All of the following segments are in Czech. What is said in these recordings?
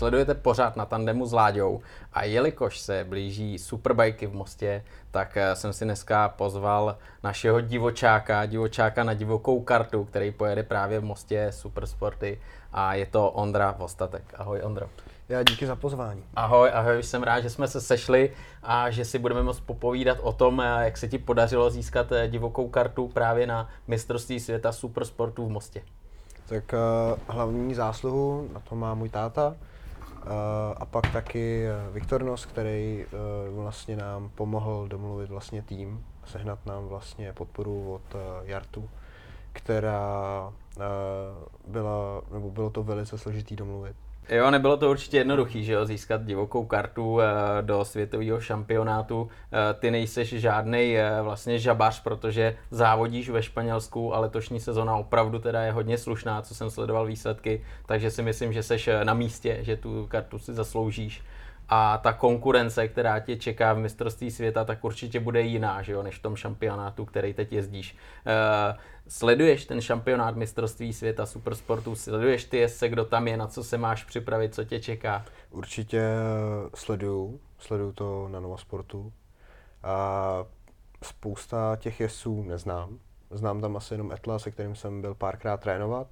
Sledujete pořád na tandemu s Láďou a jelikož se blíží Superbajky v Mostě, tak eh, jsem si dneska pozval našeho divočáka, divočáka na divokou kartu, který pojede právě v Mostě Supersporty a je to Ondra Vostatek. Ahoj Ondro. Já díky za pozvání. Ahoj, ahoj, jsem rád, že jsme se sešli a že si budeme moct popovídat o tom, eh, jak se ti podařilo získat eh, divokou kartu právě na mistrovství světa supersportu v Mostě. Tak uh, hlavní zásluhu na to má můj táta a pak taky Viktor Nos, který uh, vlastně nám pomohl domluvit vlastně tým, sehnat nám vlastně podporu od Jartu, která byla, nebo bylo to velice složitý domluvit. Jo, nebylo to určitě jednoduché, že jo, získat divokou kartu eh, do světového šampionátu. Eh, ty nejseš žádný eh, vlastně žabař, protože závodíš ve Španělsku a letošní sezona opravdu teda je hodně slušná, co jsem sledoval výsledky, takže si myslím, že seš na místě, že tu kartu si zasloužíš a ta konkurence, která tě čeká v mistrovství světa, tak určitě bude jiná, že jo, než v tom šampionátu, který teď jezdíš. Uh, sleduješ ten šampionát mistrovství světa supersportu, sleduješ ty jezdce, kdo tam je, na co se máš připravit, co tě čeká? Určitě sleduju, sleduju to na Novosportu a spousta těch jezdců neznám. Znám tam asi jenom Etla, se kterým jsem byl párkrát trénovat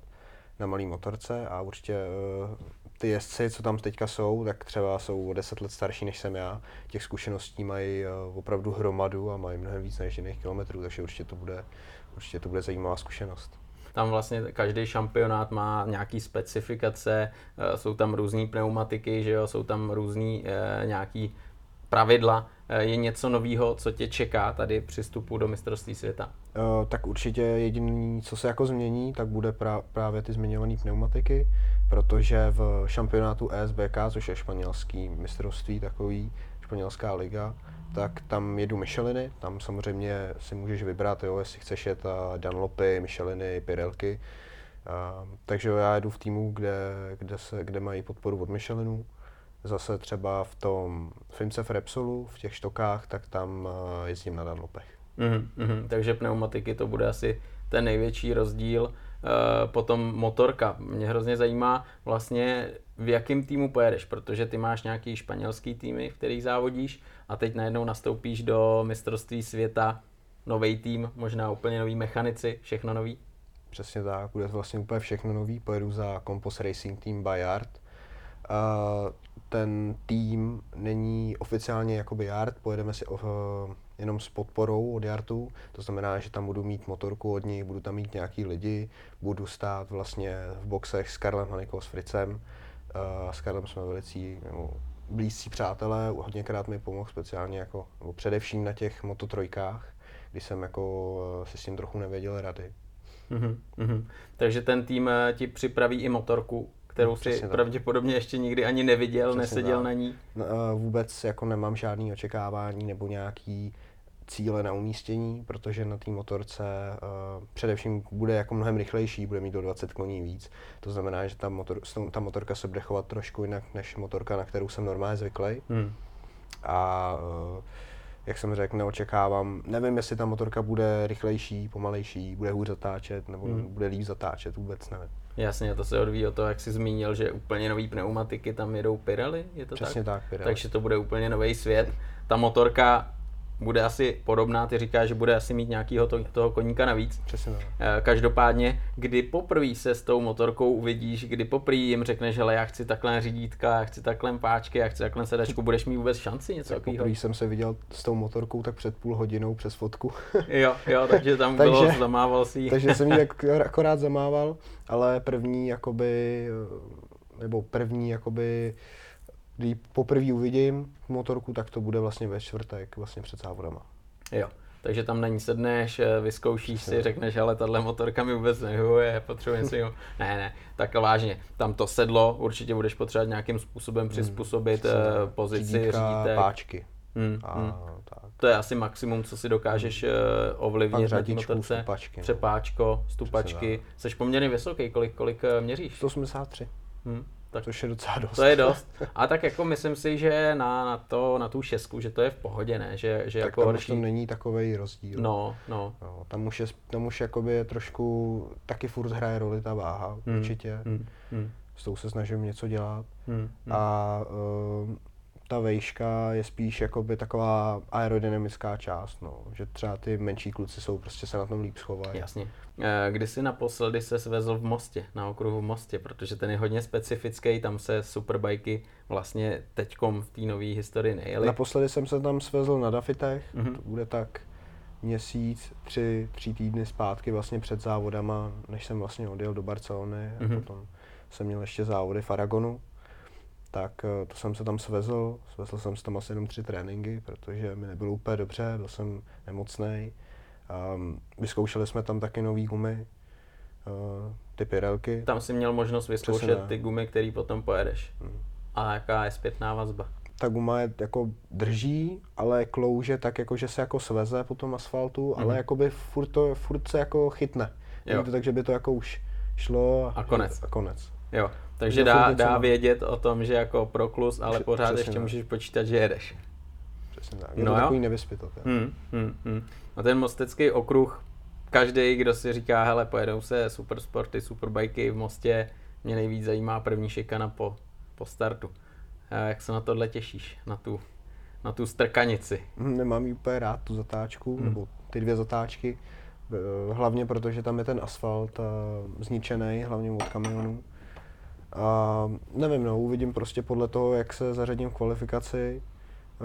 na malý motorce a určitě uh, ty jezdci, co tam teďka jsou, tak třeba jsou o deset let starší než jsem já. Těch zkušeností mají eh, opravdu hromadu a mají mnohem víc než jiných kilometrů, takže určitě to bude, určitě to bude zajímavá zkušenost. Tam vlastně každý šampionát má nějaký specifikace, eh, jsou tam různé pneumatiky, že jo, jsou tam různý eh, nějaký pravidla. Je něco nového, co tě čeká tady při vstupu do mistrovství světa? tak určitě jediný, co se jako změní, tak bude právě ty zmiňované pneumatiky protože v šampionátu ESBK, což je španělský mistrovství, takový španělská liga, tak tam jedu Micheliny, tam samozřejmě si můžeš vybrat, jo, jestli chceš jet Dunlopy, Micheliny, Pirelky. Uh, takže já jedu v týmu, kde, kde, se, kde mají podporu od Michelinu. Zase třeba v tom Fince v Repsolu, v těch štokách, tak tam uh, jezdím na Dunlopech. Mm-hmm, takže pneumatiky to bude asi ten největší rozdíl. Eh, potom motorka. Mě hrozně zajímá vlastně, v jakém týmu pojedeš, protože ty máš nějaký španělský týmy, v kterých závodíš a teď najednou nastoupíš do mistrovství světa, nový tým, možná úplně nový mechanici, všechno nový. Přesně tak, bude vlastně úplně všechno nový, pojedu za Compos Racing Team Bayard. Uh, ten tým není oficiálně jakoby Yard, pojedeme si uh, jenom s podporou od Jartu, to znamená, že tam budu mít motorku od nich, budu tam mít nějaký lidi, budu stát vlastně v boxech s Karlem Hanikou, s Fricem. Uh, s Karlem jsme velicí nebo blízcí přátelé, hodněkrát mi pomohl speciálně jako, nebo především na těch mototrojkách, kdy jsem jako uh, si s tím trochu nevěděl rady. Mm-hmm. Takže ten tým eh, ti připraví i motorku, kterou si tak. pravděpodobně ještě nikdy ani neviděl, Přesně neseděl tak. na ní? No, vůbec jako nemám žádný očekávání nebo nějaký cíle na umístění, protože na té motorce uh, především bude jako mnohem rychlejší, bude mít do 20 koní víc. To znamená, že ta, motor, ta motorka se bude chovat trošku jinak než motorka, na kterou jsem normálně zvyklý. Hmm. A uh, jak jsem řekl, neočekávám, nevím, jestli ta motorka bude rychlejší, pomalejší, bude hůř zatáčet, nebo hmm. bude líp zatáčet, vůbec nevím. Jasně, to se odvíjí o to, jak jsi zmínil, že úplně nový pneumatiky tam jedou Pirelli, je to Přesně tak? tak Pirelli. Takže to bude úplně nový svět. Ta motorka bude asi podobná, ty říkáš, že bude asi mít nějakého to, toho koníka navíc. Přesně eh, Každopádně, kdy poprvé se s tou motorkou uvidíš, kdy poprvé jim řekneš, že já chci takhle řídítka, já chci takhle páčky, já chci takhle sedačku, budeš mít vůbec šanci něco takového? Poprvé jsem se viděl s tou motorkou tak před půl hodinou přes fotku. jo, jo, takže tam takže, bylo, zamával si Takže jsem ji akorát zamával, ale první jakoby, nebo první jakoby kdy poprvé uvidím motorku, tak to bude vlastně ve čtvrtek, vlastně před závodama. Jo, takže tam na ní sedneš, eh, vyzkoušíš si, řekneš, ale tahle motorka mi vůbec nevyhovuje, potřebuji si ho. Ne, ne, tak vážně, tam to sedlo, určitě budeš potřebovat nějakým způsobem hmm, přizpůsobit hmm, pozici řídítka, páčky. Hmm, a, hmm. Tak. To je asi maximum, co si dokážeš hmm. Eh, ovlivnit na motorce. Stupačky, no. Přepáčko, stupačky. Jsi poměrně vysoký, kolik, kolik měříš? 183. Hmm tak což je docela dost. To je dost. A tak jako myslím si, že na, na, to, na tu šestku, že to je v pohodě, ne? Že, že tak jako tam horší... to není takový rozdíl. No, no. no tam, už je, tam už jakoby je trošku, taky furt hraje roli ta váha, hmm. určitě. Hmm. Hmm. s tou se snažím něco dělat. Hmm, hmm. A uh, ta vejška je spíš jakoby taková aerodynamická část, no. že třeba ty menší kluci jsou prostě se na tom líp schovají. Jasně. Eh, kdy jsi naposledy se svezl v Mostě, na okruhu v Mostě, protože ten je hodně specifický, tam se superbajky vlastně teďkom v té nové historii nejeli. Naposledy jsem se tam svezl na Dafitech, mm-hmm. to bude tak měsíc, tři, tři týdny zpátky vlastně před závodama, než jsem vlastně odjel do Barcelony mm-hmm. a mhm. potom jsem měl ještě závody v Aragonu tak eh, to jsem se tam svezl. Svezl jsem se tam asi jenom tři tréninky, protože mi nebylo úplně dobře, byl jsem nemocný. Um, vyzkoušeli jsme tam taky nový gumy, uh, ty Pirelky. Tam si měl možnost vyzkoušet ty gumy, který potom pojedeš. Hmm. A jaká je zpětná vazba? Ta guma je jako drží, ale klouže tak jako, že se jako sveze po tom asfaltu, mm-hmm. ale jakoby furt, to, furt se jako chytne. Jo. to tak, že by to jako už šlo a, a konec. A konec. Jo, takže dá, dá vědět o tom, že jako proklus, ale pořád Přesně ještě tak. můžeš počítat, že jedeš. Přesně tak. Je no to jo? takový. Hmm, hmm, hmm. A ten mostecký okruh, každý, kdo si říká, hele, pojedou se supersporty, superbajky v Mostě, mě nejvíc zajímá první šikana po, po startu. A jak se na tohle těšíš, na tu, na tu strkanici? Hm, nemám jí úplně rád, tu zatáčku, hmm. nebo ty dvě zatáčky. Hlavně protože tam je ten asfalt zničený, hlavně od kamionů. A nevím, no, uvidím prostě podle toho, jak se zařadím v kvalifikaci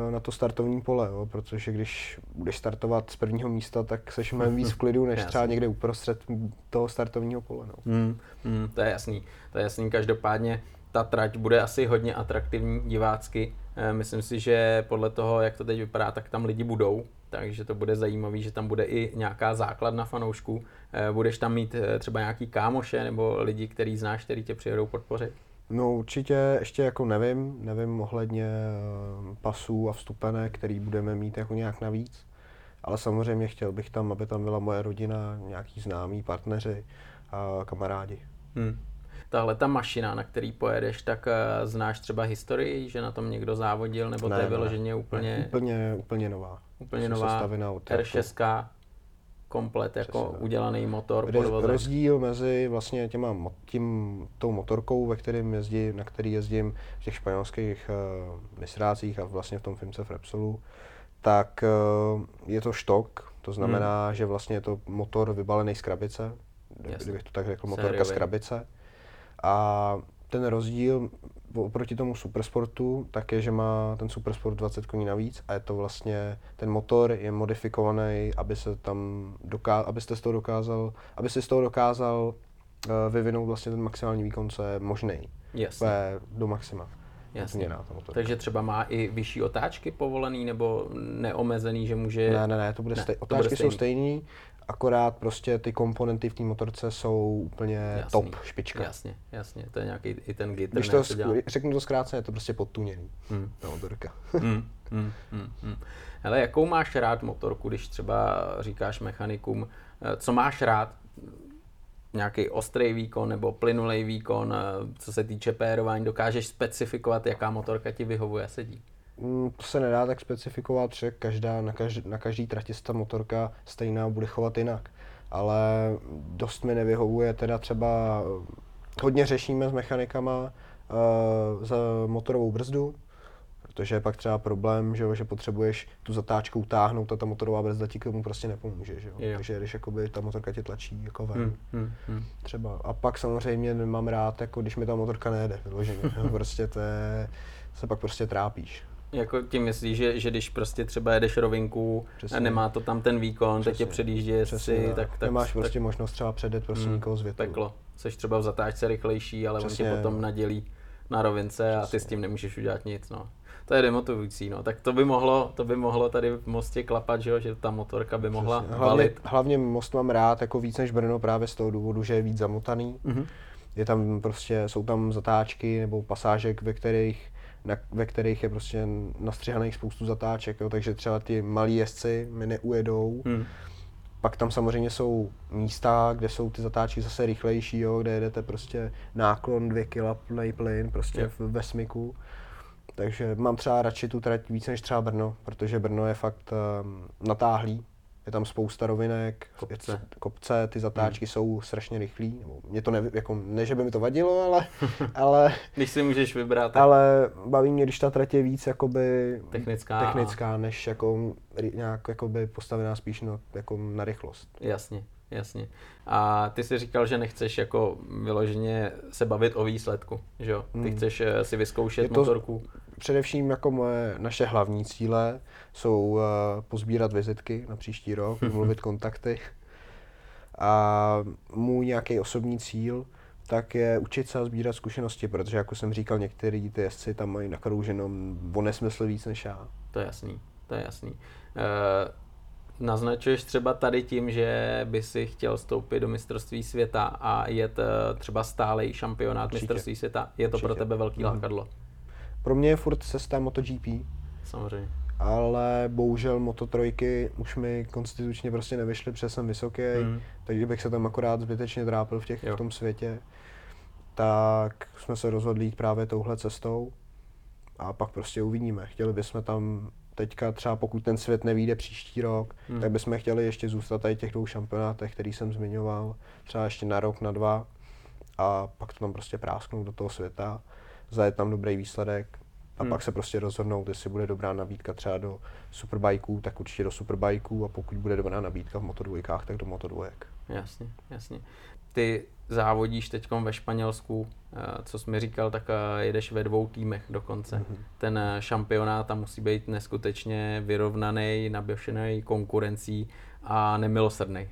eh, na to startovní pole, jo, protože když budeš startovat z prvního místa, tak seš mnohem víc v klidu, než třeba někde uprostřed toho startovního pole. No. Mm, mm, to je jasný, to je jasný. Každopádně ta trať bude asi hodně atraktivní divácky. Eh, myslím si, že podle toho, jak to teď vypadá, tak tam lidi budou, takže to bude zajímavý, že tam bude i nějaká základna fanoušků. Eh, budeš tam mít eh, třeba nějaký kámoše nebo lidi, který znáš, který tě přijedou podpořit? No určitě ještě jako nevím, nevím ohledně pasů a vstupenek, který budeme mít jako nějak navíc. Ale samozřejmě chtěl bych tam, aby tam byla moje rodina, nějaký známí, partneři a kamarádi. Hmm tahle ta mašina, na který pojedeš, tak uh, znáš třeba historii, že na tom někdo závodil, nebo ne, to je vyloženě úplně... Ne, úplně, úplně nová. Úplně nová R6, komplet jako Přesně, udělaný motor. Roz, rozdíl mezi vlastně těma, tím, tou motorkou, ve kterým jezdím, na který jezdím v těch španělských uh, mistrácích a vlastně v tom Fimce v Repsolu, tak uh, je to štok, to znamená, hmm. že vlastně je to motor vybalený z krabice, Jasně. kdybych to tak řekl, motorka Sériový. z krabice a ten rozdíl oproti tomu supersportu tak je, že má ten supersport 20 koní navíc a je to vlastně, ten motor je modifikovaný, aby se tam dokázal, abyste z toho dokázal, aby si z toho dokázal uh, vyvinout vlastně ten maximální výkon, co je možný. Jasně. Do maxima. Jasně. Takže třeba má i vyšší otáčky povolený nebo neomezený, že může... Ne, ne, ne, to bude ne, stej... otáčky to bude stejný. jsou stejný, akorát prostě ty komponenty v té motorce jsou úplně jasný, top, špička. Jasně, jasně, to je nějaký i ten gitter. Když to, sk- řeknu to zkráceně, je to prostě podtuněný, hmm. ta motorka. hmm, hmm, hmm, hmm. Hele, jakou máš rád motorku, když třeba říkáš mechanikům, eh, co máš rád, nějaký ostrý výkon nebo plynulý výkon, eh, co se týče pérování, dokážeš specifikovat, jaká motorka ti vyhovuje a sedí? Mm, to se nedá tak specifikovat, že každá, na, každý, na každý trati ta motorka stejná bude chovat jinak. Ale dost mi nevyhovuje teda třeba, hodně řešíme s mechanikama uh, za motorovou brzdu, protože je pak třeba problém, že, že potřebuješ tu zatáčku utáhnout a ta motorová brzda ti k tomu prostě nepomůže. Že? Jo. Takže když jakoby, ta motorka tě tlačí jako ven. Hmm, hmm, hmm. Třeba. A pak samozřejmě mám rád, jako když mi ta motorka nejede, vyloženě. prostě to je, se pak prostě trápíš. Jako tím myslíš, že, že když prostě třeba jedeš rovinku Přesně. a nemá to tam ten výkon, Přesně. teď tě předjíždí jezdci, tak, tak... Nemáš tak, prostě tak, možnost třeba předjet prostě hmm, nikoho z větru. Peklo. Seš třeba v zatáčce rychlejší, ale Přesně. on tě potom nadělí na rovince Přesně. a ty s tím nemůžeš udělat nic, no. To je demotivující, no. Tak to by mohlo, to by mohlo tady v mostě klapat, že, jo? že ta motorka by mohla Přesně. hlavně, valit. Hlavně most mám rád jako víc než Brno právě z toho důvodu, že je víc zamotaný. Mm-hmm. Je tam prostě, jsou tam zatáčky nebo pasážek, ve kterých na, ve kterých je prostě nastřihaných spoustu zatáček, jo, takže třeba ty malí jezdci mi neujedou. Hmm. Pak tam samozřejmě jsou místa, kde jsou ty zatáčky zase rychlejší, jo, kde jedete prostě náklon 2 kg plný plyn prostě yeah. ve smyku. Takže mám třeba radši tu trať víc než třeba Brno, protože Brno je fakt um, natáhlý. Je tam spousta rovinek, Kopce. Je, kopce ty zatáčky hmm. jsou strašně rychlý. Nebo mě to ne, jako, ne, že by mi to vadilo, ale, ale, Když si můžeš vybrat. tak ale baví mě, když ta trať je víc jakoby Technická. technická než jako, nějak jakoby postavená spíš na, jako na rychlost. Jasně, jasně. A ty jsi říkal, že nechceš jako vyloženě se bavit o výsledku, že jo? Ty Hmm. chceš eh, si vyzkoušet Je to- motorku. Především jako moje, naše hlavní cíle jsou uh, pozbírat vizitky na příští rok, mluvit kontakty. A můj nějaký osobní cíl tak je učit se a sbírat zkušenosti, protože jako jsem říkal, některý ty jezdci tam mají nakrouženo o nesmysl víc než já. To je jasný, to je jasný. E, naznačuješ třeba tady tím, že by si chtěl vstoupit do mistrovství světa a jet eh, třeba stálej šampionát Určitě. mistrovství světa. Je to pro Určitě. tebe velký Mhm. lákadlo, Pro mě je furt cesta MotoGP, samozřejmě. ale bohužel Moto3 už mi konstitučně prostě nevyšly, protože jsem vysoký, Mhm. takže bych se tam akorát zbytečně trápil v, těch, Jo. v tom světě. Tak jsme se rozhodli jít právě touhle cestou a pak prostě uvidíme. Chtěli bychom tam teďka třeba pokud ten svět nevíde příští rok, Hmm. tak bychom chtěli ještě zůstat tady těch dvou šampionátech, který jsem zmiňoval, třeba ještě na rok, na dva a pak to tam prostě prásknout do toho světa, zajet tam dobrý výsledek a Hmm. pak se prostě rozhodnout, jestli bude dobrá nabídka třeba do superbajků, tak určitě do superbajků a pokud bude dobrá nabídka v motodvojkách, tak do motodvojek. Jasně, jasně. Ty závodíš teď ve Španělsku, eh, co jsi mi říkal, tak eh, jedeš ve dvou týmech dokonce. Mhm. Ten eh, šampionát tam musí být neskutečně vyrovnaný, naběšený konkurencí a nemilosrdný.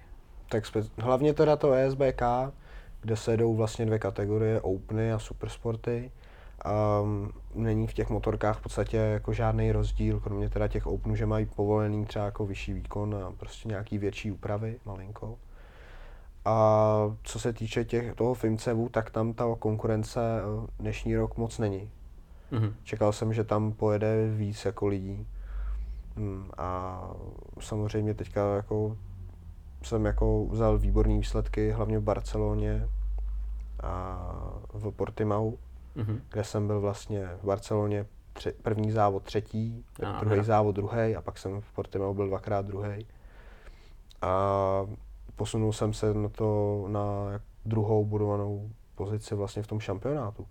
Tak spe- hlavně teda to ESBK, kde se jdou vlastně dvě kategorie, Openy a Supersporty. Um, není v těch motorkách v podstatě jako žádný rozdíl, kromě teda těch Openů, že mají povolený třeba jako vyšší výkon a prostě nějaký větší úpravy, malinko. A co se týče těch, toho Fimcevu, tak tam ta konkurence eh, dnešní rok moc není. Mhm. Čekal jsem, že tam pojede víc jako lidí. Hmm, a samozřejmě teďka jako jsem jako vzal výborné výsledky, hlavně v Barceloně a v Portimau, Mhm. kde jsem byl vlastně v Barceloně tři, první závod třetí, Aha. druhý závod druhý a pak jsem v Portimau byl dvakrát druhý. A posunul jsem se na to na druhou budovanou pozici vlastně v tom šampionátu.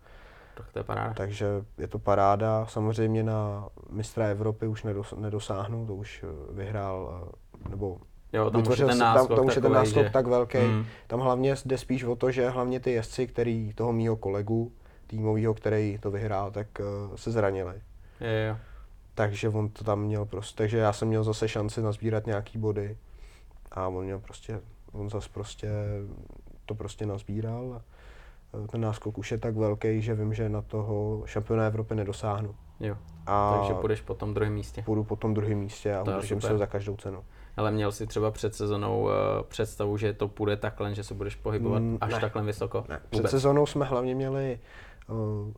Tak to je paráda. Takže je to paráda. Samozřejmě na mistra Evropy už nedos, nedosáhnu, to už eh, vyhrál, eh, nebo Jo, tam už vytvořil ten se- náskok tam, tam už je ten náskok že- tak velký. Mm. Tam hlavně jde spíš o to, že hlavně ty jezdci, který toho mýho kolegu týmového, který to vyhrál, tak uh, se zranili. Jo, jo. Takže on to tam měl prostě, takže já jsem měl zase šanci nazbírat nějaký body a on měl prostě, on zase prostě to prostě nazbíral a ten náskok už je tak velký, že vím, že na toho šampiona Evropy nedosáhnu. jo. A Takže půjdeš po tom druhém místě. půjdu po tom druhém místě a je udržím se za každou cenu. Ale měl jsi třeba před sezonou uh, představu, že to půjde takhle, že se budeš pohybovat Mm, až ne. takhle vysoko? Ne, před Vůbec. sezónou jsme hlavně měli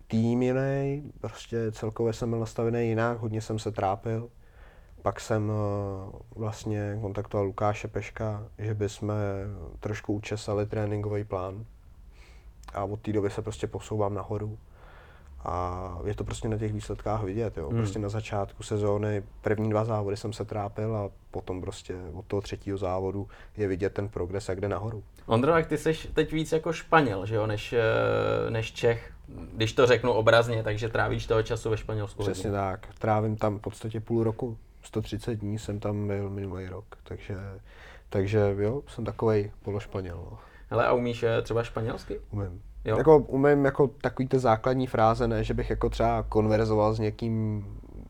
tým jiný, prostě celkově jsem byl nastavený jinak, hodně jsem se trápil. Pak jsem uh, vlastně kontaktoval Lukáše Peška, že bychom trošku učesali tréninkový plán. A od té doby se prostě posouvám nahoru. A je to prostě na těch výsledkách vidět. Jo. Hmm. Prostě na začátku sezóny první dva závody jsem se trápil a potom prostě od toho třetího závodu je vidět ten progres, jak jde nahoru. Ondro, jak ty jsi teď víc jako Španěl, že jo, než, eh, než Čech, když to řeknu obrazně, takže trávíš toho času ve Španělsku. Přesně hodně. tak. Trávím tam v podstatě půl roku. 130 dní jsem tam byl minulý rok. Takže, takže jo, jsem takovej pološpaněl. No. Hele, a umíš eh, třeba španělsky? Umím. Jo. Jako umím jako takový ty základní fráze, ne, že bych jako třeba konverzoval s někým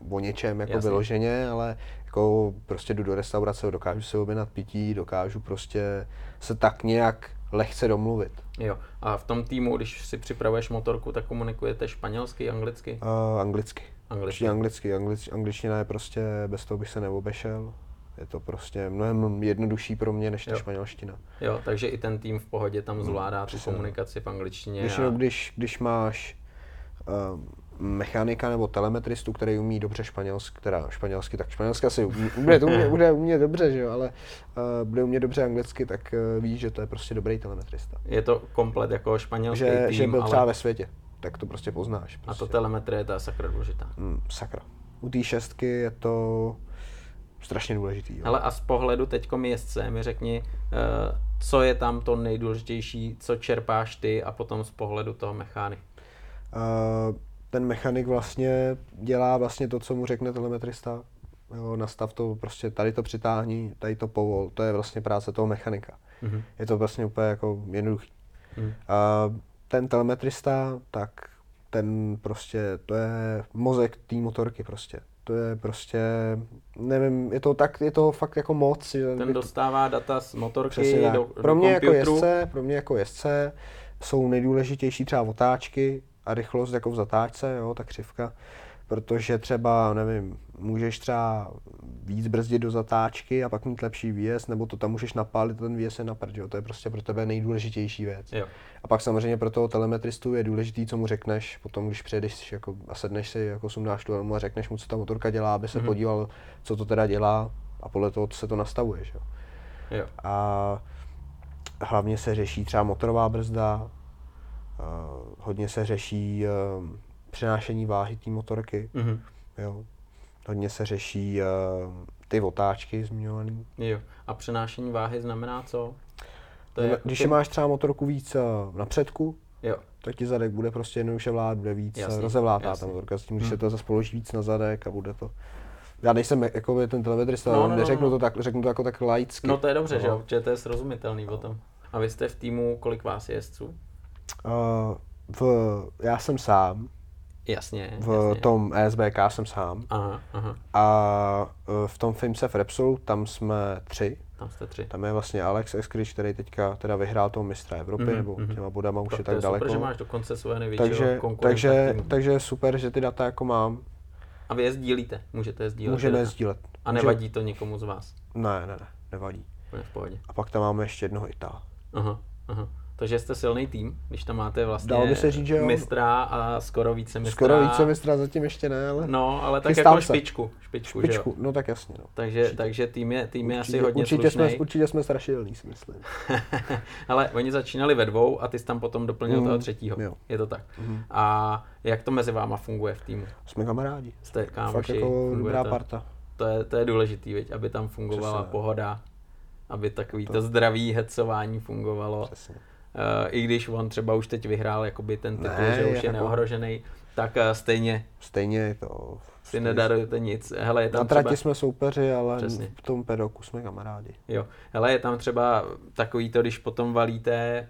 o něčem jako Jasně. vyloženě, ale jako prostě jdu do restaurace, dokážu si objednat pití, dokážu prostě se tak nějak lehce domluvit. Jo. A v tom týmu, když si připravuješ motorku, tak komunikujete španělsky, anglicky? Uh, anglicky. Anglicky. Anglicky. Anglič, angličtina je prostě, bez toho bych se neobešel. Je to prostě mnohem jednodušší pro mě než ta Jo. španělština. Jo, takže i ten tým v pohodě tam zvládá tu přesně. komunikaci v angličtině. Když, a... když, když máš uh, mechanika nebo telemetristu, který umí dobře španělsky, teda španělsky, tak španělsky asi umí, bude, to umě, bude umět dobře, že jo, ale uh, bude umět dobře anglicky, tak uh, víš, že to je prostě dobrý telemetrista. Je to komplet jako španělský Že, tým, že byl ale... třeba ve světě, tak to prostě poznáš. A Prostě. to telemetrie, to je sakra důležitá. Mm, sakra. U té šestky je to strašně důležitý. Jo. Ale a z pohledu teďkom jezdce mi řekni, eh, co je tam to nejdůležitější, co čerpáš ty a potom z pohledu toho mechanika. Uh, ten mechanik vlastně dělá vlastně to, co mu řekne telemetrista. Jo, nastav to, prostě tady to přitáhni, tady to povol, to je vlastně práce toho mechanika. Mm-hmm. Je to vlastně úplně jako jednoduchý. Mm. Uh, ten telemetrista, tak ten prostě, to je mozek té motorky prostě. To je prostě, nevím, je to tak, je to fakt jako moc. Ten dostává data z motorky do, pro mě do jako jezdce, pro mě jako jezdce jsou nejdůležitější třeba otáčky a rychlost jako v zatáčce, jo, ta křivka protože třeba, nevím, můžeš třeba víc brzdit do zatáčky a pak mít lepší výjezd, nebo to tam můžeš napálit, ten výjezd je na prd, jo? to je prostě pro tebe nejdůležitější věc. Jo. A pak samozřejmě pro toho telemetristu je důležitý, co mu řekneš, potom když přijedeš jako, a sedneš si, jako sundáš tu a řekneš mu, co ta motorka dělá, aby se mm-hmm. podíval, co to teda dělá a podle toho se to nastavuje. Jo? Jo. A hlavně se řeší třeba motorová brzda, hodně se řeší uh, přenášení váhy té motorky. Mm-hmm. Jo. Hodně se řeší uh, ty otáčky zmiňované. Jo. A přenášení váhy znamená co? To je Když ty... máš třeba motorku víc uh, na předku, jo. tak ti zadek bude prostě jednoduše vlád, bude víc jasný, rozevlátá jasný. ta motorka, s tím, když hmm. se to zase položí víc na zadek a bude to. Já nejsem jako ten telemetrista, no, no, no, neřeknu, no. To tak, řeknu to jako tak laicky. No to je dobře, no. že jo, že to je srozumitelný no. potom. A vy jste v týmu, kolik vás je jezdců? Uh, v, já jsem sám, Jasně, V jasně. tom ESBK jsem sám. Aha, aha. A e, v tom FIMSE v Repsolu, tam jsme tři. Tam jste tři. Tam je vlastně Alex Eskryč, který teďka teda vyhrál toho mistra Evropy, mm-hmm. nebo mhm. těma bodama už to, je tak je daleko. Super, že máš dokonce své největší takže, takže, takže super, že ty data jako mám. A vy je sdílíte? Můžete je sdílet? Můžeme je sdílet. A nevadí to nikomu z vás? Ne, ne, ne, nevadí. v pohodě. A pak tam máme ještě jednoho Itála. Aha, aha. Takže jste silný tým, když tam máte vlastně Dalo by se říct, že jo. mistra a skoro více mistra. Skoro více mistra zatím ještě ne, ale... No, ale tak jako špičku. Špičku, špičku že jo? no tak jasně. No. Takže, určitě. takže tým je, tým je určitě, asi hodně určitě slušnej. jsme, určitě jsme strašidelní, si myslím. ale oni začínali ve dvou a ty jsi tam potom doplnil mm, toho třetího. Jo. Je to tak. Mm. A jak to mezi váma funguje v týmu? Jsme kamarádi. Jste kámoši. Fakt jako dobrá parta. To je, to je důležitý, viď? aby tam fungovala Přesně. pohoda, aby takový to, to zdraví hecování fungovalo. Přesně i když on třeba už teď vyhrál jakoby ten titul, ne, že už jako... je neohrožený, tak eh, stejně. Stejně to. Si nedarujete nic. Hele, je tam Na trati třeba... jsme soupeři, ale Přesně. v tom pedoku jsme kamarádi. Jo. Hele, je tam třeba takový to, když potom valíte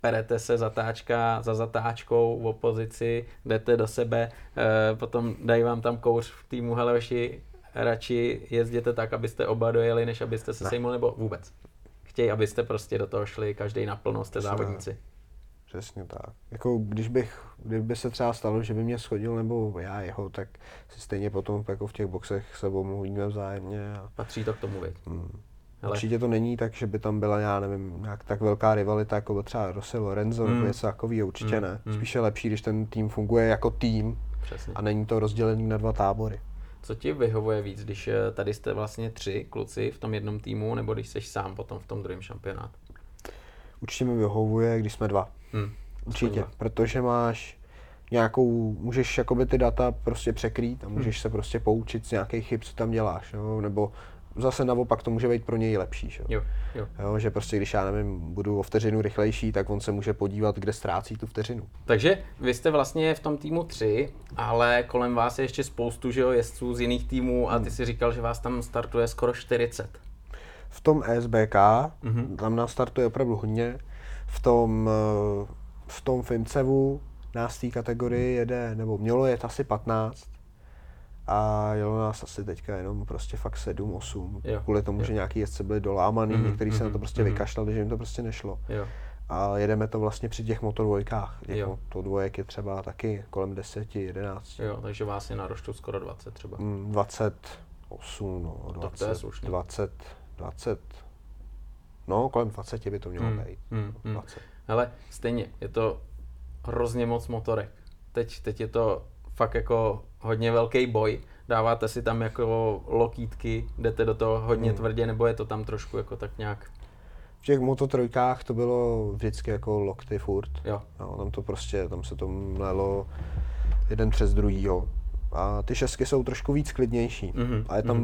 perete se zatáčka za zatáčkou v opozici, jdete do sebe, e, potom dají vám tam kouř v týmu, hele, radši jezděte tak, abyste oba dojeli, než abyste se sejmuli, nebo vůbec chtějí, abyste prostě do toho šli každý naplno, jste závodníci. Přesně tak. Jako když bych, kdyby se třeba stalo, že by mě schodil nebo já jeho, tak si stejně potom jako v těch boxech se omluvíme vzájemně. A... Patří to k tomu, viď? Hmm. Hele. Určitě to není tak, že by tam byla, já nevím, nějak tak velká rivalita, jako byl třeba Rossi Lorenzo mm. nebo něco takového, určitě mm. ne. Hmm. Spíše je lepší, když ten tým funguje jako tým Přesně. a není to rozdělený na dva tábory. Co ti vyhovuje víc, když eh, tady jste vlastně tři kluci v tom jednom týmu, nebo když jsi sám potom v tom druhém šampionátu? Určitě mi vyhovuje, když jsme dva. Hmm. Určitě, dva. protože máš nějakou, můžeš jakoby ty data prostě překrýt a můžeš hmm. se prostě poučit z nějakých chyb, co tam děláš, jo? nebo zase naopak to může být pro něj lepší. Že? Jo, jo. Jo, že prostě když já nevím, budu o vteřinu rychlejší, tak on se může podívat, kde ztrácí tu vteřinu. Takže vy jste vlastně v tom týmu tři, ale kolem vás je ještě spoustu že jo, jezdců z jiných týmů a ty hmm. si říkal, že vás tam startuje skoro 40. V tom SBK, mm-hmm. tam nás startuje opravdu hodně. V tom, eh, v tom Fincevu nás té kategorii jede, nebo mělo jet asi 15 a jelo nás asi teďka jenom prostě fakt 7, 8, jo, kvůli tomu, jo. že nějaký jezdce byli dolámaný, mm-hmm, některý mm-hmm, se na to mhm, prostě mm-hmm. vykašlali, že jim to prostě nešlo. Jo. A jedeme to vlastně při těch motodvojkách. Těch motodvojek je třeba taky kolem 10, 11. Jo, takže vás je na roštu skoro 20 třeba. Mm, 28, no, 20, tak to je slušný. 20, 20, no kolem 20 by to mělo mm, být. Mm, 20. Mm. Hele, stejně, je to hrozně moc motorek. Teď, teď je to fakt jako hodně velký boj. Dáváte si tam jako lokítky, jdete do toho hodně hmm. tvrdě, nebo je to tam trošku jako tak nějak? V těch mototrojkách to bylo vždycky jako lokty furt. Jo. No, tam to prostě, tam se to mlelo jeden přes druhýho. A ty šestky jsou trošku víc klidnější. Mhm, A je tam,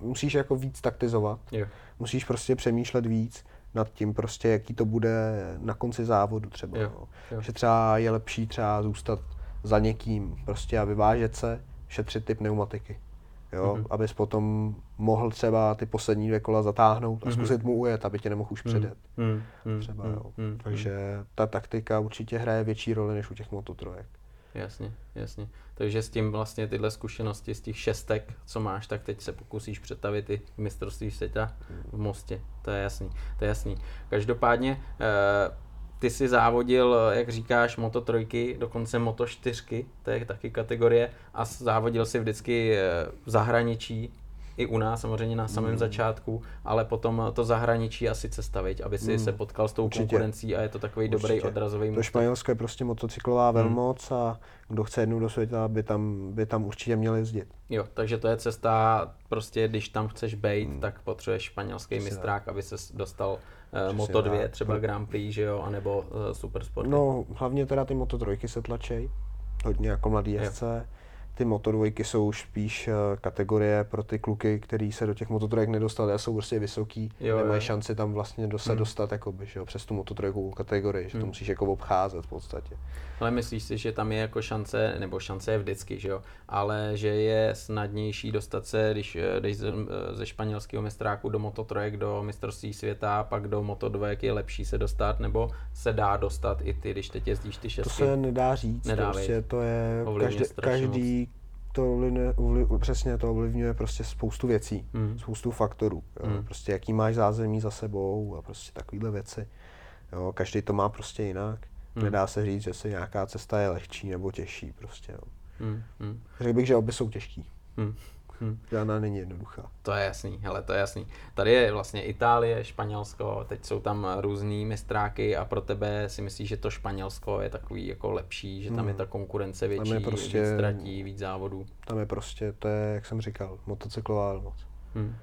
musíš jako víc taktizovat. Jo. Musíš prostě přemýšlet víc nad tím prostě, jaký to bude na konci závodu třeba. Jo, no. jo. Že třeba je lepší třeba zůstat za někým prostě a vyvážet se, šetřit ty pneumatiky. Jo, Mhm. abys potom mohl třeba ty poslední dvě kola zatáhnout a Mhm. zkusit mu ujet, aby tě nemohl už předjet. Mm, mm, Třeba, jo. mm, Takže ta taktika určitě hraje větší roli než u těch mototrojek. Jasně, jasně. Takže s tím vlastně tyhle zkušenosti z těch šestek, co máš, tak teď se pokusíš přetavit i mistrovství světa v Mostě. To je jasný, to je jasný. Každopádně eh, ty si závodil, jak říkáš, Moto trojky, dokonce Moto čtyřky, to je taky kategorie, a závodil si vždycky eh, v zahraničí, i u nás samozřejmě na samém Hmm. začátku, ale potom to zahraničí asi cesta, viď, aby si Hmm. se potkal s tou Určitě. konkurencí a je to takový dobrý Určitě. odrazový To. Španělsko je prostě motocyklová velmoc a kdo chce jednou do světa, by tam, by tam určitě měl jezdit. Jo, takže to je cesta, prostě když tam chceš být, tak potřebuješ španělský Hmm. Přesně mistrák, aby se dostal uh, Přesně Moto 2, tak. třeba Grand Prix, že jo, anebo uh, Supersport. No, hlavně teda ty Moto trojky se tlačej, hodně jako mladý Jo. Ty Moto dvojky jsou už spíš eh, kategorie pro ty kluky, který se do těch Moto trojek nedostali a jsou prostě vysoký, Jo, nemají jo. šanci tam vlastně do, se Hmm. dostat jakoby, že jo, přes tu Moto trojkovou kategorii, že to Hmm. musíš jako obcházet v podstatě. Ale myslíš si, že tam je jako šance, nebo šance je vždycky, že jo, ale že je snadnější dostat se, když eh, jdeš ze, eh, ze španělského mistráku do Moto 3 do mistrovství světa, pak do Moto 2 je lepší se dostat, nebo se dá dostat i ty, když teď jezdíš ty To šestky? se nedá říct, Nedá, to prostě to je, každý, každý to ovlivňuje, ovliv, přesně to ovlivňuje prostě spoustu věcí, Hmm. spoustu faktorů, jo. Hmm. prostě jaký máš zázemí za sebou a prostě takovýhle věci. Jo, každý to má prostě jinak. Hmm. Nedá se říct, že si nějaká cesta je lehčí nebo těžší prostě. Jo. Hmm, hmm, Řekl bych, že obě jsou těžký. hmm, hmm. Žádná není jednoduchá. To je jasný, hele, to je jasný. Tady je vlastně Itálie, Španělsko, teď jsou tam různý mistráky a pro tebe si myslíš, že to Španělsko je takový jako lepší, že tam je Hmm. ta konkurence větší, je prostě- víc ztratí, víc závodů. Tam je prostě, to je, jak jsem říkal, motocyklová velmoc. Hmm.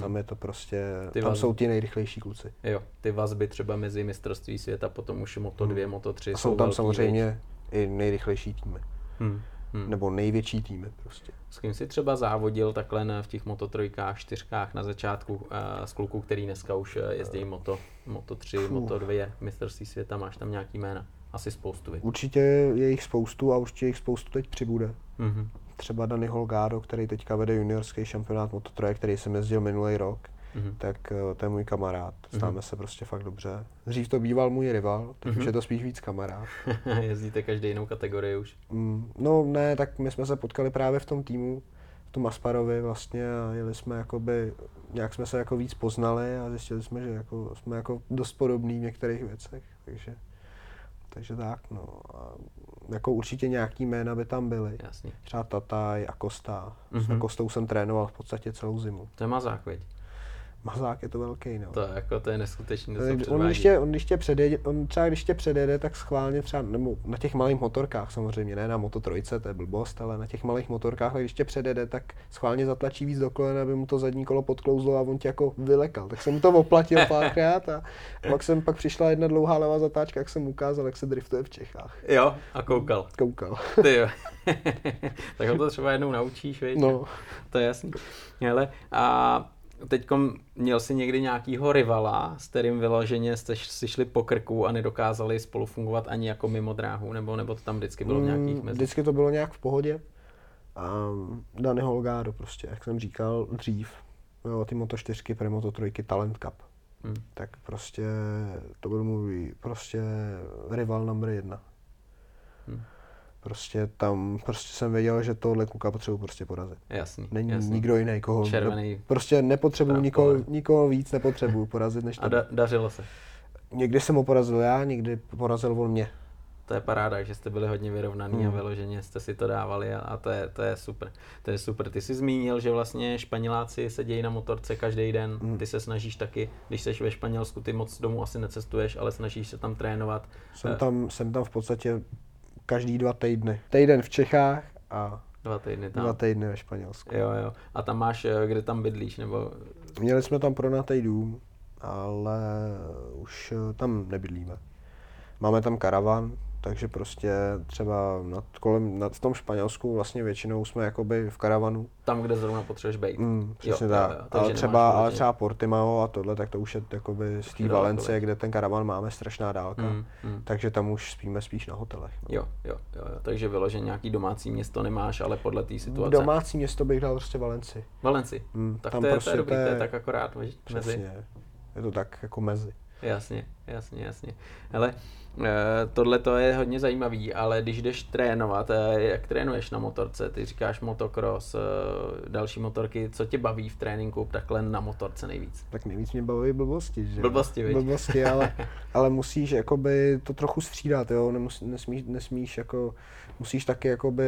Tam je to prostě, Ty tam vaz- jsou ti nejrychlejší kluci. Jo, ty vazby třeba mezi mistrovství světa, potom už Moto 2, Moto 3 Hmm. A jsou tam velký, samozřejmě i nejrychlejší týmy. Hmm. Hmm. Nebo největší týmy prostě. S kým jsi třeba závodil takhle na- v těch Moto 3, 4 na začátku uh, z kluků, který dneska už eh, jezdí Moto, Moto 3, Fuh. Moto 2, mistrovství světa, máš tam nějaký jména? Asi spoustu, viď? Určitě je jich spoustu a určitě jich spoustu teď přibude. Mhm. Třeba Dani Holgado, který teďka vede juniorský šampionát Moto3, který jsem jezdil minulý rok, Mhm. tak eh, to je můj kamarád. Mhm. Známe se prostě fakt dobře. Dřív to býval můj rival, teď Mhm. už je to spíš víc kamarád. Jezdíte každý jinou kategorii už. Mm, No ne, tak my jsme se potkali právě v tom týmu, v tom Asparovi vlastně a jeli jsme jakoby, nějak jsme se jako víc poznali a zjistili jsme, že jako, jsme jako dost podobní v některých věcech, takže, takže tak no. A jako určitě nějaký jména by tam byly. Jasný. Třeba Tataj a Kosta. Mhm. S Kostou jsem trénoval v podstatě celou zimu. To je mazák, viď? Mazák je to velký, no. To je, jako, to je neskutečný, to on, když předvádí. tě, on, když tě předjede, on třeba když tě předjede, tak schválně třeba, nebo na těch malých motorkách samozřejmě, ne na Moto trojce, to je blbost, ale na těch malých motorkách, ale když tě předjede, tak schválně zatlačí víc do kolena, aby mu to zadní kolo podklouzlo a on tě jako vylekal. Tak jsem mu to oplatil párkrát a pak jsem pak přišla jedna dlouhá levá zatáčka, jak jsem ukázal, jak se driftuje v Čechách. Jo, a koukal. Koukal. Ty jo. tak ho to třeba jednou naučíš, viď? No, To je jasný. Hele, a teďkom měl jsi někdy nějakýho rivala, s kterým vyloženě jste si šli po krku a nedokázali spolu fungovat ani jako mimo dráhu, nebo, nebo to tam vždycky bylo v nějakých Mm, mezích? Vždycky to bylo nějak v pohodě. A Dani Holgado prostě, jak jsem říkal dřív, jo, ty Moto 4, pre Moto 3, Talent Cup. Hmm. tak prostě to byl můj prostě rival number jedna. Hmm. Prostě tam prostě jsem věděl, že tohle kluka potřebuji prostě porazit. Jasný, Není jasný. nikdo jiný, koho... Červený Prostě nepotřebuji Prav nikoho, nikoho víc, nepotřebuji porazit než A da, dařilo se. Někdy jsem ho porazil já, někdy porazil on mě. To je paráda, že jste byli hodně vyrovnaný a Hmm. vyloženě jste si to dávali a, a to, je, to je super. To je super. Ty jsi zmínil, že vlastně Španěláci sedějí na motorce každý den. Hmm. Ty se snažíš taky, když jsi ve Španělsku, ty moc domů asi necestuješ, ale snažíš se tam trénovat. Jsem Eh. tam, jsem tam v podstatě každý dva týdny. Týden v Čechách a Dva týdny tam. dva týdny ve Španělsku. Jo, jo. A tam máš, eh, kde tam bydlíš, nebo... Měli jsme tam pronatý dům, ale už eh, tam nebydlíme. Máme tam karavan, takže prostě třeba nad, kolem, nad v tom Španělsku vlastně většinou jsme jakoby v karavanu. Tam, kde zrovna potřebuješ být. Mm, přesně jo, tak. Jo, jo, ale, třeba, ale třeba Portimao a tohle, tak to už je jakoby z té Valencie, kde ten karavan máme strašná dálka. Mm, mm. Takže tam už spíme spíš na hotelech. No. Jo, jo, jo, jo, takže vyloženě nějaký domácí město nemáš, ale podle té situace. Domácí město bych dal prostě Valenci. Valenci. Mm, tak tam to je, prostě to je dobrý, to je tak akorát mezi. Přesně. Je to tak jako mezi. Jasně, jasně, jasně. Ale eh, tohle to je hodně zajímavý, ale když jdeš trénovat, eh, jak trénuješ na motorce, ty říkáš motocross, eh, další motorky, co tě baví v tréninku takhle na motorce nejvíc? Tak nejvíc mě baví blbosti, že? Blbosti, viď? Blbosti, ale, ale musíš jakoby to trochu střídat, jo, Nemus, nesmíš, nesmíš jako, musíš taky jakoby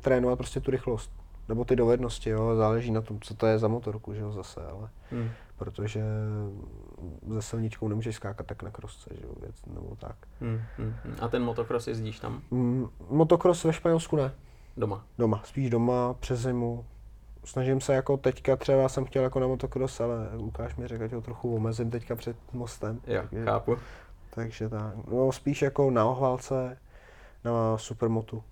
trénovat prostě tu rychlost nebo ty dovednosti, jo, záleží na tom, co to je za motorku, že jo, zase, ale, hmm. Protože ze silničkou nemůžeš skákat tak na krosce, že jo, věc, nebo tak. Hmm, hmm, hmm. A ten motocross jezdíš tam? Mm, motocross ve Španělsku ne. Doma? Doma, spíš doma, přes zimu. Snažím se jako teďka třeba jsem chtěl jako na motocross, ale Lukáš mi řekl, že ho trochu omezím teďka před mostem. Jo, takže, chápu. Takže tak, no spíš jako na ohvalce, na supermotu.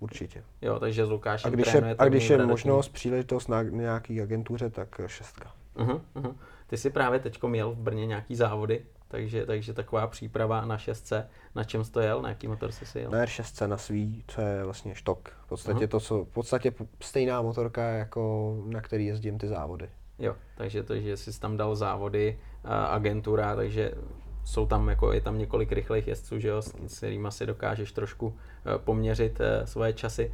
Určitě. Jo, takže s Lukášem A když je, a když je možnost, příležitost na nějaký agentuře, tak šestka. Uh-huh, uh-huh. Ty jsi právě teď měl v Brně nějaký závody, takže, takže taková příprava na šestce. Na čem jsi to jel? Na jaký motor jsi si jel? Na R6 na svý, co je vlastně štok. V podstatě uh-huh. to, co, v podstatě stejná motorka, jako na který jezdím ty závody. Jo, takže to, že jsi tam dal závody, agentura, takže jsou tam, jako je tam několik rychlých jezdců, že jo, s kterými si dokážeš trošku e, poměřit e, svoje časy.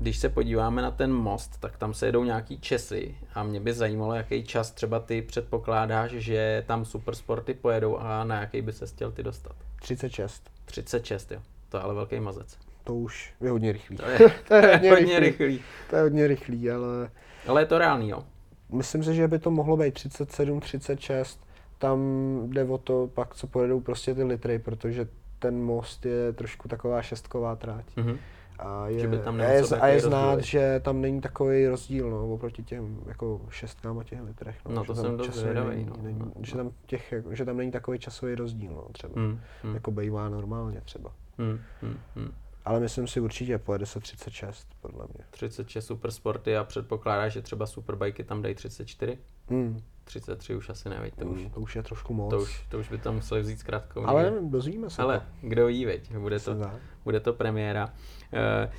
Když se podíváme na ten most, tak tam se jedou nějaký česy a mě by zajímalo, jaký čas třeba ty předpokládáš, že tam supersporty pojedou a na jaký by se chtěl ty dostat. 36. 36, jo. To je ale velký mazec. To už je hodně rychlý. To je, to je hodně, hodně rychlý. rychlý. To je hodně rychlý, ale... Ale je to reálný, jo? Myslím si, že by to mohlo být 37, 36. Tam jde o to pak, co pojedou prostě ty litry, protože ten most je trošku taková šestková tráť. Mm-hmm. A je, že by tam a je, a je znát, rozdíl. že tam není takový rozdíl no, oproti těm jako šestkám a těch litrech. No, no to jsem dost zvědavý. No, není, no, že, tam těch, že tam není takový časový rozdíl no, třeba, hmm, hmm. jako bývá normálně třeba. Hmm, hmm, hmm. Ale myslím si určitě pojede se 36, podle mě. 36 supersporty a předpokládá, že třeba superbajky tam dají 34? Hmm. 33 už asi nevěď, to, už, už, to už je trošku moc. To už, to už by tam museli vzít zkrátkou. Ale nevím, dozvíme se Ale to. kdo ví, veď, bude to, bude to premiéra. Uh,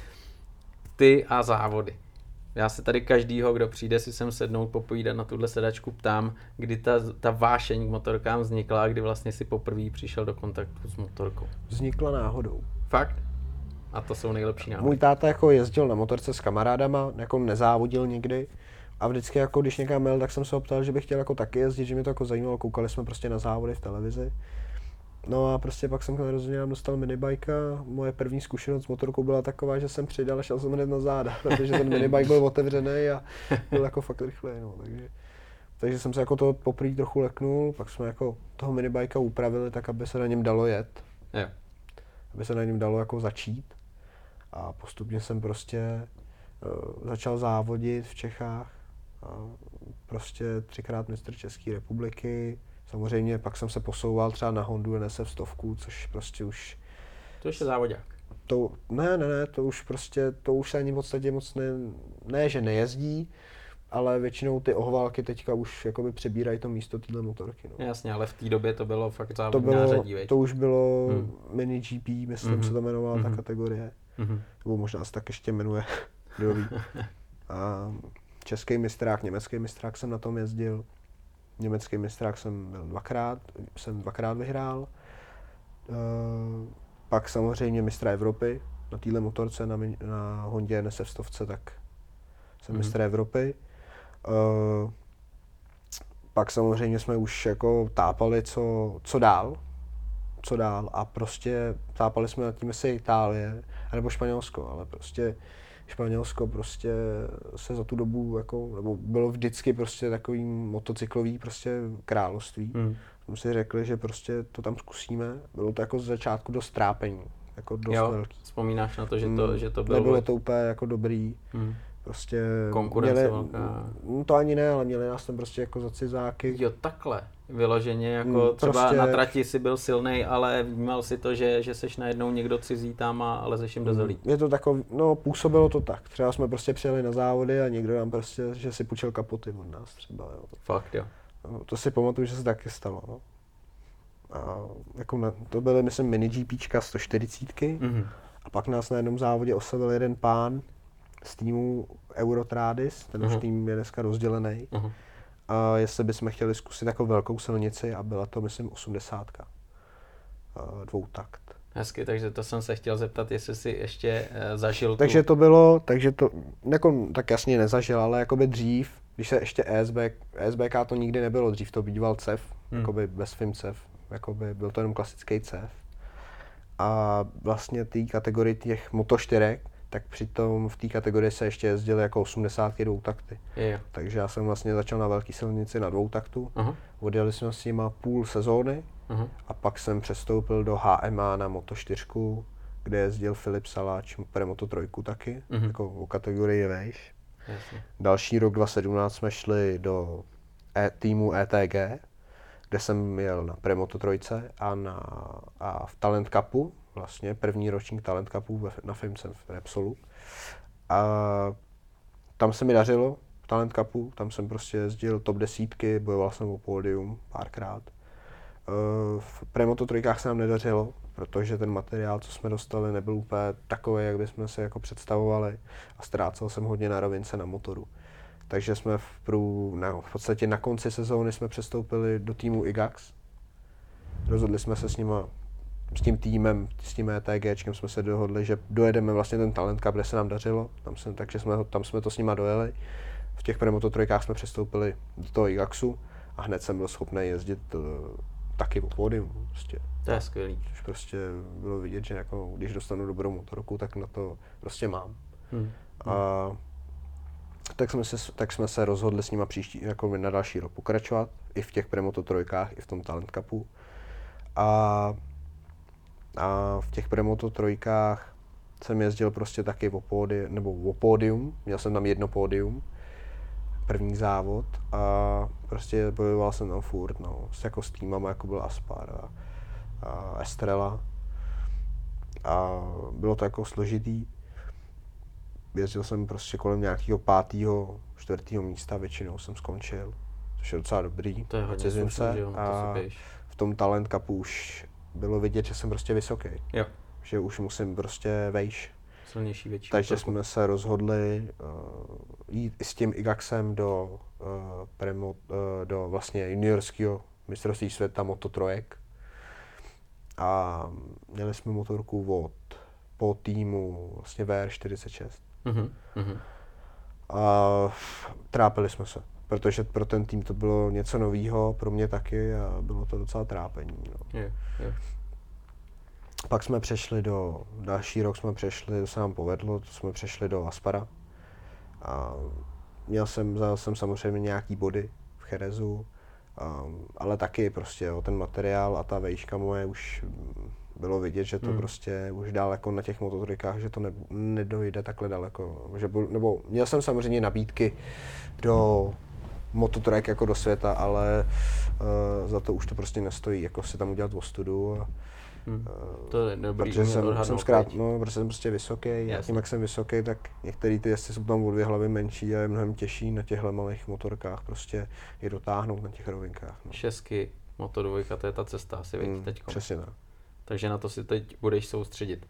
ty a závody. Já se tady každýho, kdo přijde si sem sednout, popovídat na tuhle sedačku, ptám, kdy ta, ta vášeň k motorkám vznikla a kdy vlastně si poprvé přišel do kontaktu s motorkou. Vznikla náhodou. Fakt? A to jsou nejlepší náhody. Můj táta jako jezdil na motorce s kamarádama, jako nezávodil nikdy. A vždycky, jako když někam měl, tak jsem se ho ptal, že bych chtěl jako taky jezdit, že mě to jako zajímalo. Koukali jsme prostě na závody v televizi. No a prostě pak jsem narozeninám dostal minibajka. Moje první zkušenost s motorkou byla taková, že jsem přidal a šel jsem hned na záda, protože ten minibike byl otevřený a byl jako fakt rychlý. No, takže, takže jsem se jako to poprvé trochu leknul, pak jsme jako toho minibajka upravili tak, aby se na něm dalo jet. Jo. Aby se na něm dalo jako začít. A postupně jsem prostě uh, začal závodit v Čechách. A prostě třikrát mistr České republiky, Samozřejmě pak jsem se posouval třeba na Hondu NSF stovku, což prostě už... To ještě závodák. To, ne, ne, ne, to už prostě, to už se ani v podstatě moc ne, ne, že nejezdí, ale většinou ty ohválky teďka už jakoby přebírají to místo téhle motorky. No. Jasně, ale v té době to bylo fakt závodní to bylo, nářadí, To už bylo hmm. mini GP, myslím, mm-hmm. se to jmenovala mm-hmm. ta mhm. kategorie. Mm-hmm. Nebo možná se tak ještě jmenuje. A český mistrák, německý mistrák jsem na tom jezdil. Německý mistrák jsem byl dvakrát, jsem dvakrát vyhrál. Uh, pak samozřejmě mistra Evropy na téhle motorce na, na Hondě NSF stovce, tak jsem mm-hmm. mistr Evropy. Uh, pak samozřejmě jsme už jako tápali, co, co dál, co dál a prostě tápali jsme nad tím, jestli Itálie, nebo Španělsko, ale prostě Španělsko prostě se za tu dobu jako, nebo bylo vždycky prostě takový motocyklový prostě království. Hmm. Jsme si řekli, že prostě to tam zkusíme. Bylo to jako z začátku dost trápení, jako dost jo, velký. Vzpomínáš na to, že to, hmm. že to bylo... Nebylo to úplně jako dobrý. Hmm. Prostě Konkurence měli, no, To ani ne, ale měli nás tam prostě jako za cizáky. Jo, takhle. Vyloženě, jako Hmm, třeba prostě- na trati si byl silný, ale vnímal si to, že, že seš najednou někdo cizí tam a lezeš jim do zelí. Je to takový, no působilo to tak. Třeba jsme prostě přijeli na závody a někdo nám prostě, že si půjčil kapoty od nás třeba, jo. Fakt jo. No, to si pamatuju, že se taky stalo, no. A jako na, to byly, myslím, mini GPčka 140 Mhm. a pak nás na jednom závodě oslovil jeden pán z týmu Eurotradis, ten už Mhm. tým je dneska rozdělený. Mhm. A jestli bychom chtěli zkusit jako velkou silnici a byla to, myslím, 80. Dvoutakt. Hezky, takže to jsem se chtěl zeptat, jestli si ještě eh, zažil Takže tu... to bylo, takže to, jako, tak jasně nezažil, ale jakoby dřív, když se ještě ESB, ESBK to nikdy nebylo, dřív to býval CEF, Hmm. jakoby bez film CEF, jakoby byl to jenom klasický CEF. A vlastně té kategorii těch motoštyrek, tak přitom v té kategorii se ještě jezdily jako 80 dvoutakty. Je, jo. Takže já jsem vlastně začal na velké silnici na dvoutaktu, Aha, odjeli jsme s nima půl sezóny aha. a pak jsem přestoupil do HMA na Moto4, kde jezdil Filip Saláč pre Moto 3 taky, Mhm. jako o kategorii vejš. Jasně. Další rok 2017 jsme šli do e- týmu ETG, kde jsem jel na Premoto 3 a, na, a v Talent Cupu, vlastně první ročník Talent Cupu na Filmce v Repsolu. A tam se mi dařilo, v Talent Cupu, tam jsem prostě jezdil top desítky, bojoval jsem o pódium párkrát. Eh, V Premoto trojkách se nám nedařilo, protože ten materiál, co jsme dostali, nebyl úplně takový, jak bychom si jako představovali a ztrácel jsem hodně na rovince na motoru. Takže jsme v, prů, na, v podstatě na konci sezóny jsme přestoupili do týmu IGAX. Rozhodli jsme se s nima, s tím týmem, s tím ETGčkem jsme se dohodli, že dojedeme vlastně ten Talent Cup, kde se nám dařilo, tam jsme, takže jsme, tam jsme to s nima dojeli. V těch Premoto trojkách jsme přestoupili do toho IGAXu a hned jsem byl schopný jezdit uh, taky po pódium. Prostě. To je skvělý. Což prostě bylo vidět, že jako, když dostanu dobrou motorku, tak na to prostě mám. Hm. A tak jsme, se, tak jsme se rozhodli s nima příští, jako na další rok pokračovat, i v těch Premoto trojkách, i v tom Talent Cupu. A, a v těch Premoto trojkách jsem jezdil prostě taky o pódi, nebo o pódium, měl jsem tam jedno pódium, první závod a prostě bojoval jsem tam furt, no, s, jako s týmama, jako byl Aspar a, a Estrela. A bylo to jako složitý. Jezdil jsem prostě kolem nějakého pátého, čtvrtého místa, většinou jsem skončil, což je docela dobrý. To je hodně slušný, jo, to a píš. v tom Talent Cupu už bylo vidět, že jsem prostě vysoký, Jo, že už musím prostě vejš. silnější, větší. Takže motorku. jsme se rozhodli uh, jít s tím IGAXem do, uh, premo, uh, do vlastně juniorského mistrovství světa Moto trojek. A měli jsme motorku od po týmu vlastně VR46. Mhm, mhm. A trápili jsme se, protože pro ten tým to bylo něco novýho, pro mě taky a bylo to docela trápení. No. Jo, jo. Pak jsme přešli do, další rok jsme přešli, to se nám povedlo, to jsme přešli do Aspara. A měl jsem, zajel jsem samozřejmě nějaký body v Cherezu, ale taky prostě o ten materiál a ta vejška moje už bylo vidět, že to Hmm. prostě už daleko na těch mototrikách, že to ne, nedojde takhle daleko. Že byl, nebo měl jsem samozřejmě nabídky do mototrek jako do světa, ale uh, za to už to prostě nestojí, jako si tam udělat ostudu a, Hm. eh, To je dobrý, protože jsem, jsem zkrát, teď. no, protože jsem prostě vysoký a Jasně. tím, jak jsem vysoký, tak některé ty jezdci jsou tam o dvě hlavy menší a je mnohem těžší na těchto malých motorkách prostě je dotáhnout na těch rovinkách. No. Šestky, Moto dvojka, to je ta cesta asi, mm, Mm, teď. přesně tak. Takže na to si teď budeš soustředit.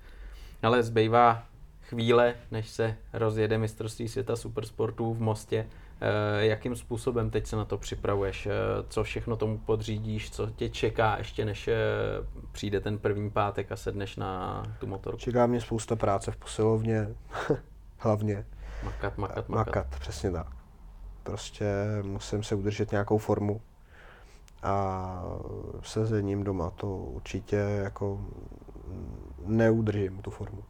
Ale zbývá chvíle, než se rozjede mistrovství světa supersportů v Mostě. Eh, jakým způsobem teď se na to připravuješ? Eh, co všechno tomu podřídíš? Co tě čeká ještě, než eh, přijde ten první pátek a sedneš na tu motorku? Čeká mě spousta práce v posilovně, hlavně. Makat, makat, makat. Makat, přesně tak. Prostě musím se udržet nějakou formu a sezením doma to určitě jako neudržím tu formu.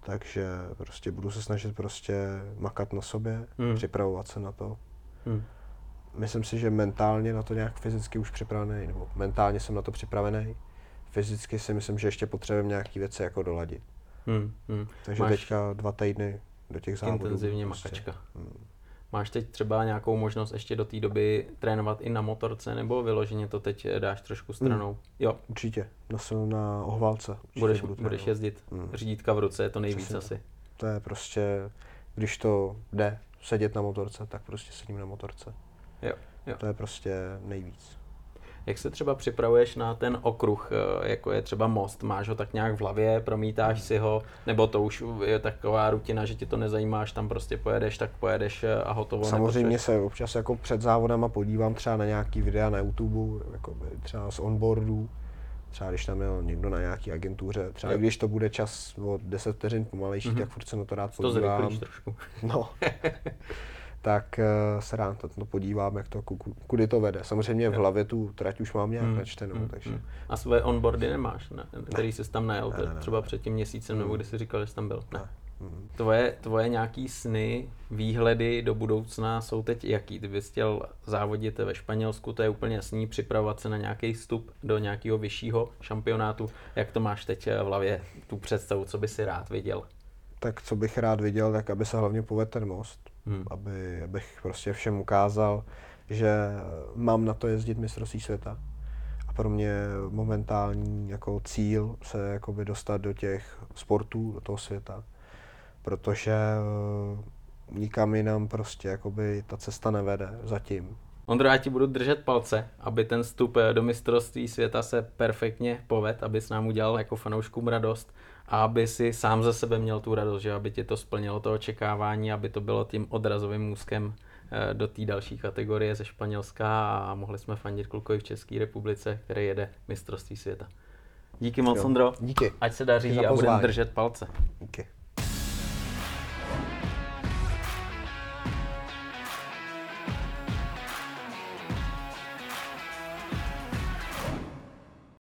Takže prostě budu se snažit prostě makat na sobě, Hmm. připravovat se na to. Hm. Myslím si, že mentálně na to nějak fyzicky už připravený, nebo mentálně jsem na to připravený. Fyzicky si myslím, že ještě potřebujeme nějaké věci jako doladit. Hm. Hm. Takže Máš teďka dva týdny do těch závodů. intenzivně prostě. makačka. Hmm. Máš teď třeba nějakou možnost ještě do té doby trénovat i na motorce, nebo vyloženě to teď dáš trošku stranou? Hmm. Jo. Určitě, na, na ohvalce. Určitě budeš, budeš jezdit, hmm. řídítka v ruce, je to nejvíc Přesně. asi. To je prostě, když to jde sedět na motorce, tak prostě sedím na motorce. Jo, jo. To je prostě nejvíc. Jak se třeba připravuješ na ten okruh, eh, jako je třeba most? Máš ho tak nějak v hlavě, promítáš si ho, nebo to už je taková rutina, že ti to nezajímáš, tam prostě pojedeš, tak pojedeš eh, a hotovo? Samozřejmě se občas jako před závodama podívám třeba na nějaký videa na YouTube, jako třeba z onboardů, třeba když tam je někdo na nějaký agentuře, třeba jo. když to bude čas o 10 vteřin pomalejší, mm-hmm. tak furt se na to rád podívám. To trošku. No. tak uh, se rád to, to podívám, jak to, kudy to vede. Samozřejmě v hlavě tu trať už mám nějak hmm. načtenou, hmm. takže... Hmm. A své onboardy nemáš, ne? který jsi tam najel, ne, ne, ne, třeba před tím měsícem, nebo hmm. kdy jsi říkal, že jsi tam byl? Ne. ne. Tvoje, tvoje nějaký sny, výhledy do budoucna jsou teď jaký? Ty bys chtěl závodit ve Španělsku, to je úplně jasný, připravovat se na nějaký vstup do nějakého vyššího šampionátu. Jak to máš teď v hlavě, tu představu, co by si rád viděl? Tak co bych rád viděl, tak aby se hlavně povedl ten most hmm. aby, abych prostě všem ukázal, že mám na to jezdit mistrovství světa. A pro mě momentální jako cíl se jakoby dostat do těch sportů, do toho světa. Protože eh, nikam jinam prostě jakoby ta cesta nevede zatím. Ondro, já ti budu držet palce, aby ten vstup do mistrovství světa se perfektně poved, aby s nám udělal jako fanouškům radost aby si sám ze sebe měl tu radost, že aby ti to splnilo to očekávání, aby to bylo tím odrazovým úzkem eh, do té další kategorie ze Španělska a mohli jsme fandit klukovi v České republice, který jede mistrovství světa. Díky moc. Díky. Ať se daří a budeme držet palce. Díky.